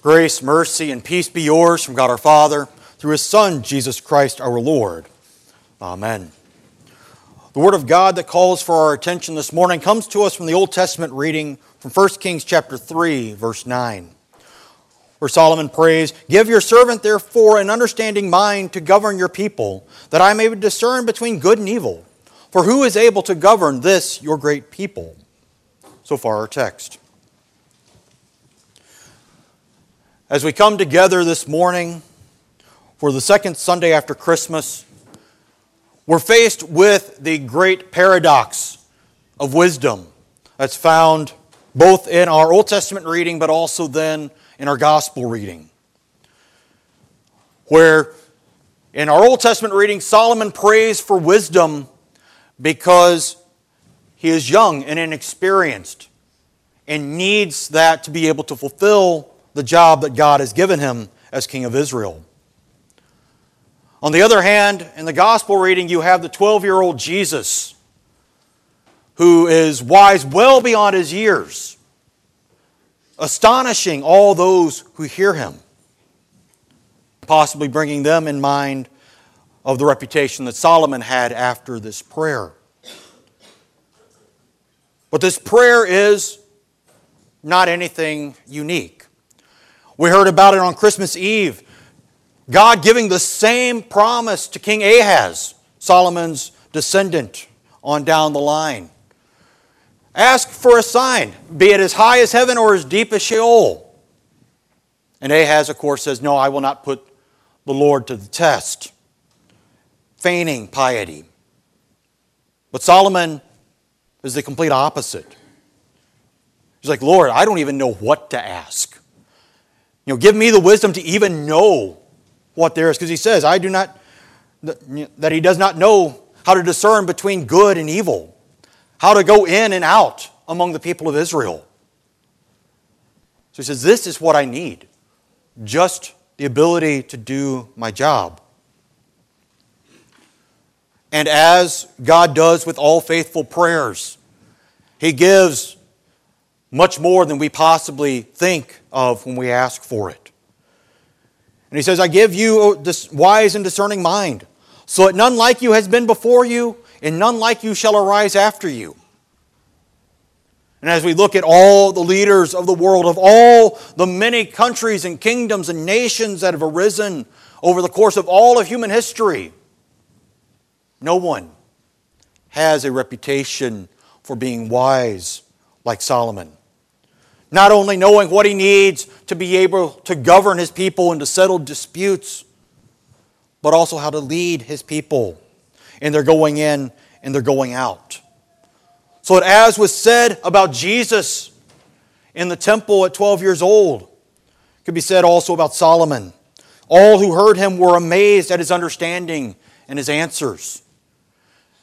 Grace, mercy, and peace be yours from God our Father, through His Son, Jesus Christ our Lord. Amen. The Word of God that calls for our attention this morning comes to us from the Old Testament reading from 1 Kings chapter 3, verse 9, where Solomon prays, Give your servant therefore an understanding mind to govern your people, that I may discern between good and evil. For who is able to govern this your great people? So far, our text. As we come together this morning for the second Sunday after Christmas, we're faced with the great paradox of wisdom that's found both in our Old Testament reading but also then in our gospel reading. Where in our Old Testament reading, Solomon prays for wisdom because he is young and inexperienced and needs that to be able to fulfill the job that God has given him as king of Israel. On the other hand, in the gospel reading, you have the 12 year old Jesus who is wise well beyond his years, astonishing all those who hear him, possibly bringing them in mind of the reputation that Solomon had after this prayer. But this prayer is not anything unique. We heard about it on Christmas Eve. God giving the same promise to King Ahaz, Solomon's descendant, on down the line. Ask for a sign, be it as high as heaven or as deep as Sheol. And Ahaz, of course, says, No, I will not put the Lord to the test, feigning piety. But Solomon is the complete opposite. He's like, Lord, I don't even know what to ask. You know, give me the wisdom to even know what there is. Because he says, I do not, that he does not know how to discern between good and evil, how to go in and out among the people of Israel. So he says, This is what I need just the ability to do my job. And as God does with all faithful prayers, He gives much more than we possibly think of when we ask for it. And he says, I give you this wise and discerning mind, so that none like you has been before you, and none like you shall arise after you. And as we look at all the leaders of the world, of all the many countries and kingdoms and nations that have arisen over the course of all of human history, no one has a reputation for being wise like Solomon. Not only knowing what he needs to be able to govern his people and to settle disputes, but also how to lead his people And they're going in and they're going out. So, that as was said about Jesus in the temple at 12 years old, could be said also about Solomon. All who heard him were amazed at his understanding and his answers.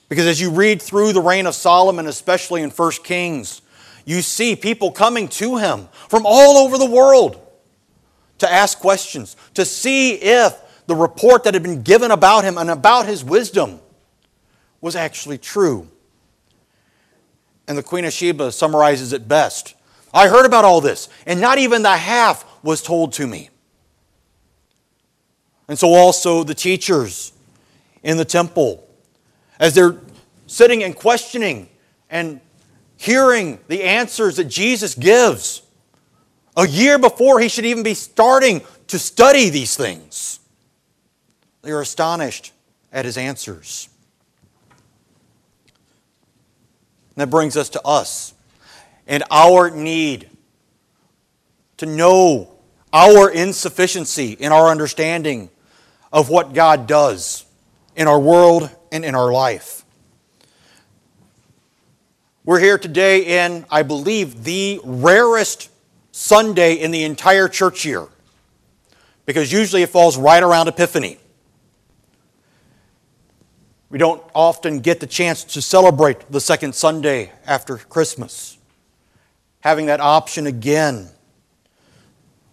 Because as you read through the reign of Solomon, especially in 1 Kings, you see people coming to him from all over the world to ask questions, to see if the report that had been given about him and about his wisdom was actually true. And the Queen of Sheba summarizes it best. I heard about all this, and not even the half was told to me. And so, also, the teachers in the temple, as they're sitting and questioning and hearing the answers that Jesus gives a year before he should even be starting to study these things. They are astonished at his answers. And that brings us to us and our need to know our insufficiency in our understanding of what God does in our world and in our life. We're here today in, I believe, the rarest Sunday in the entire church year because usually it falls right around Epiphany. We don't often get the chance to celebrate the second Sunday after Christmas, having that option again.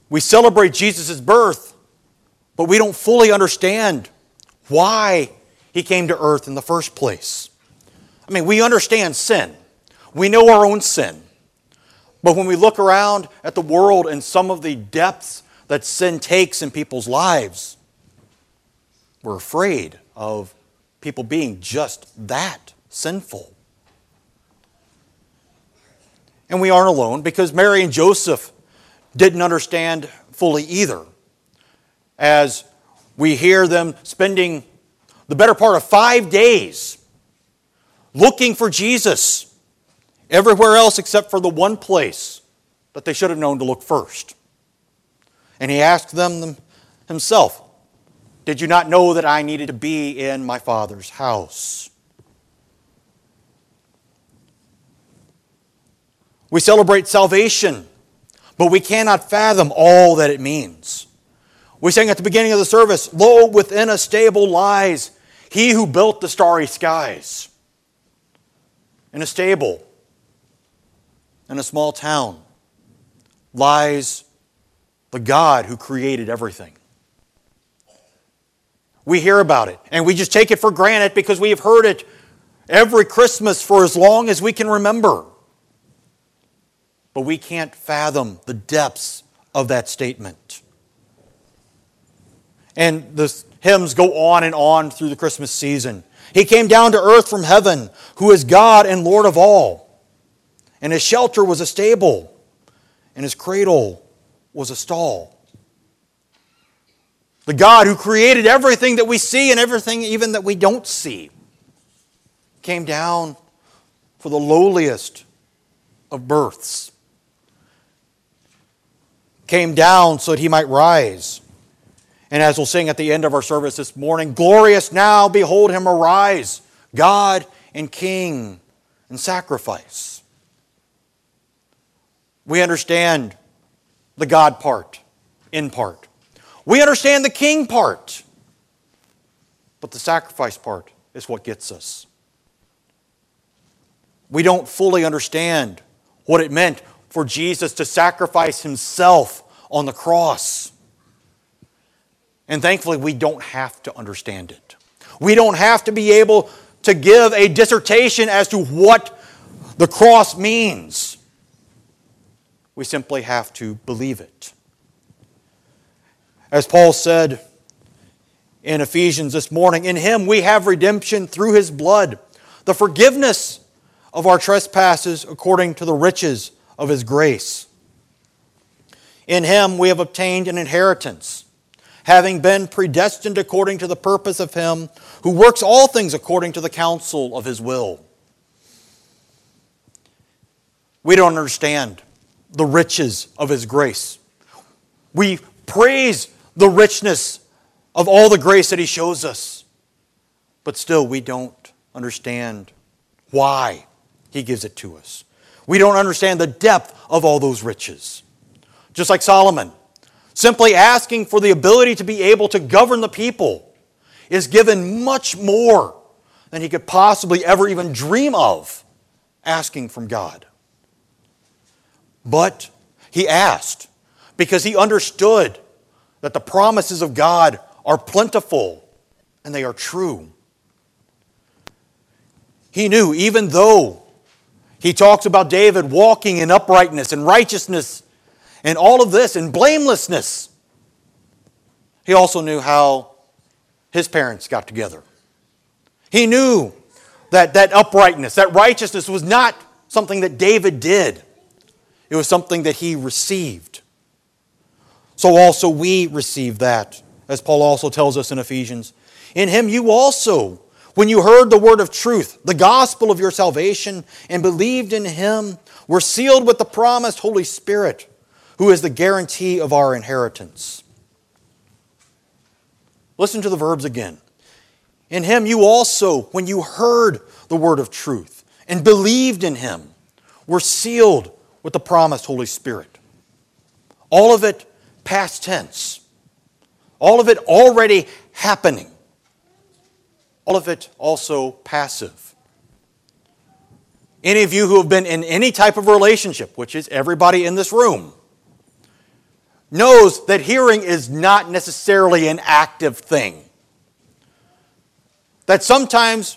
We celebrate Jesus' birth, but we don't fully understand why he came to earth in the first place. I mean, we understand sin. We know our own sin. But when we look around at the world and some of the depths that sin takes in people's lives. We're afraid of people being just that sinful. And we aren't alone because Mary and Joseph didn't understand fully either. As we hear them spending the better part of five days looking for Jesus everywhere else except for the one place that they should have known to look first. And he asked them himself, Did you not know that I needed to be in my Father's house? We celebrate salvation, but we cannot fathom all that it means. We sang at the beginning of the service, Lo, within a stable lies he who built the starry skies. In a stable, in a small town, lies the God who created everything. We hear about it and we just take it for granted because we have heard it every Christmas for as long as we can remember. But we can't fathom the depths of that statement. And the hymns go on and on through the Christmas season. He came down to earth from heaven, who is God and Lord of all. And his shelter was a stable, and his cradle was a stall. The God who created everything that we see and everything even that we don't see came down for the lowliest of births. Came down so that he might rise and as we'll sing at the end of our service this morning, glorious now, behold him arise, God and King and sacrifice. We understand the God part, in part. We understand the King part, but the sacrifice part is what gets us. We don't fully understand what it meant for Jesus to sacrifice himself on the cross. And thankfully, we don't have to understand it. We don't have to be able to give a dissertation as to what the cross means. We simply have to believe it. As Paul said in Ephesians this morning, in him we have redemption through his blood, the forgiveness of our trespasses according to the riches of his grace. In him we have obtained an inheritance having been predestined according to the purpose of Him who works all things according to the counsel of His will. We don't understand the riches of His grace. We praise the richness of all the grace that He shows us, but still we don't understand why He gives it to us. We don't understand the depth of all those riches. Just like Solomon, Simply asking for the ability to be able to govern the people is given much more than he could possibly ever even dream of asking from God. But he asked because he understood that the promises of God are plentiful and they are true. He knew, even though he talks about David walking in uprightness and righteousness and all of this and blamelessness. He also knew how his parents got together. He knew that that uprightness, that righteousness was not something that David did. It was something that he received. So also we receive that, as Paul also tells us in Ephesians. In him you also, when you heard the word of truth, the gospel of your salvation, and believed in him, were sealed with the promised Holy Spirit who is the guarantee of our inheritance. Listen to the verbs again. In him you also, when you heard the word of truth and believed in him, were sealed with the promised Holy Spirit. All of it past tense. All of it already happening. All of it also passive. Any of you who have been in any type of relationship, which is everybody in this room, knows that hearing is not necessarily an active thing. That sometimes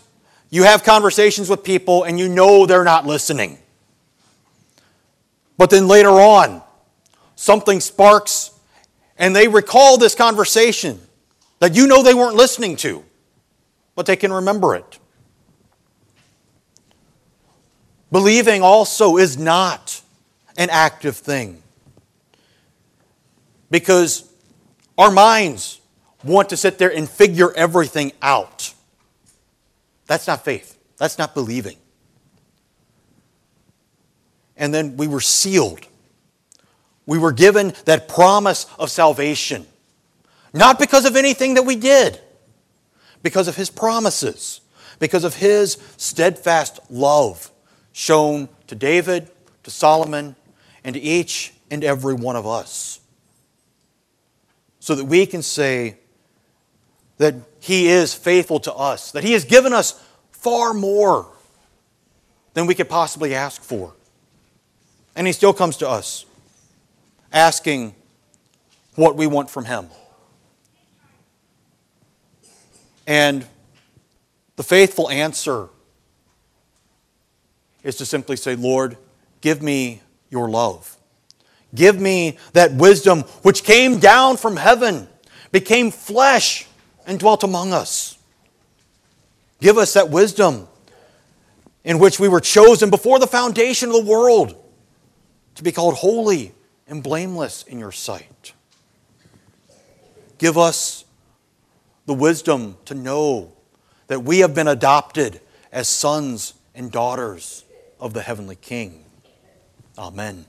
you have conversations with people and you know they're not listening. But then later on, something sparks and they recall this conversation that you know they weren't listening to, but they can remember it. Believing also is not an active thing because our minds want to sit there and figure everything out. That's not faith. That's not believing. And then we were sealed. We were given that promise of salvation. Not because of anything that we did, because of His promises, because of His steadfast love shown to David, to Solomon, and to each and every one of us. So that we can say that He is faithful to us, that He has given us far more than we could possibly ask for. And He still comes to us asking what we want from Him. And the faithful answer is to simply say, Lord, give me your love. Give me that wisdom which came down from heaven, became flesh, and dwelt among us. Give us that wisdom in which we were chosen before the foundation of the world to be called holy and blameless in your sight. Give us the wisdom to know that we have been adopted as sons and daughters of the heavenly King. Amen.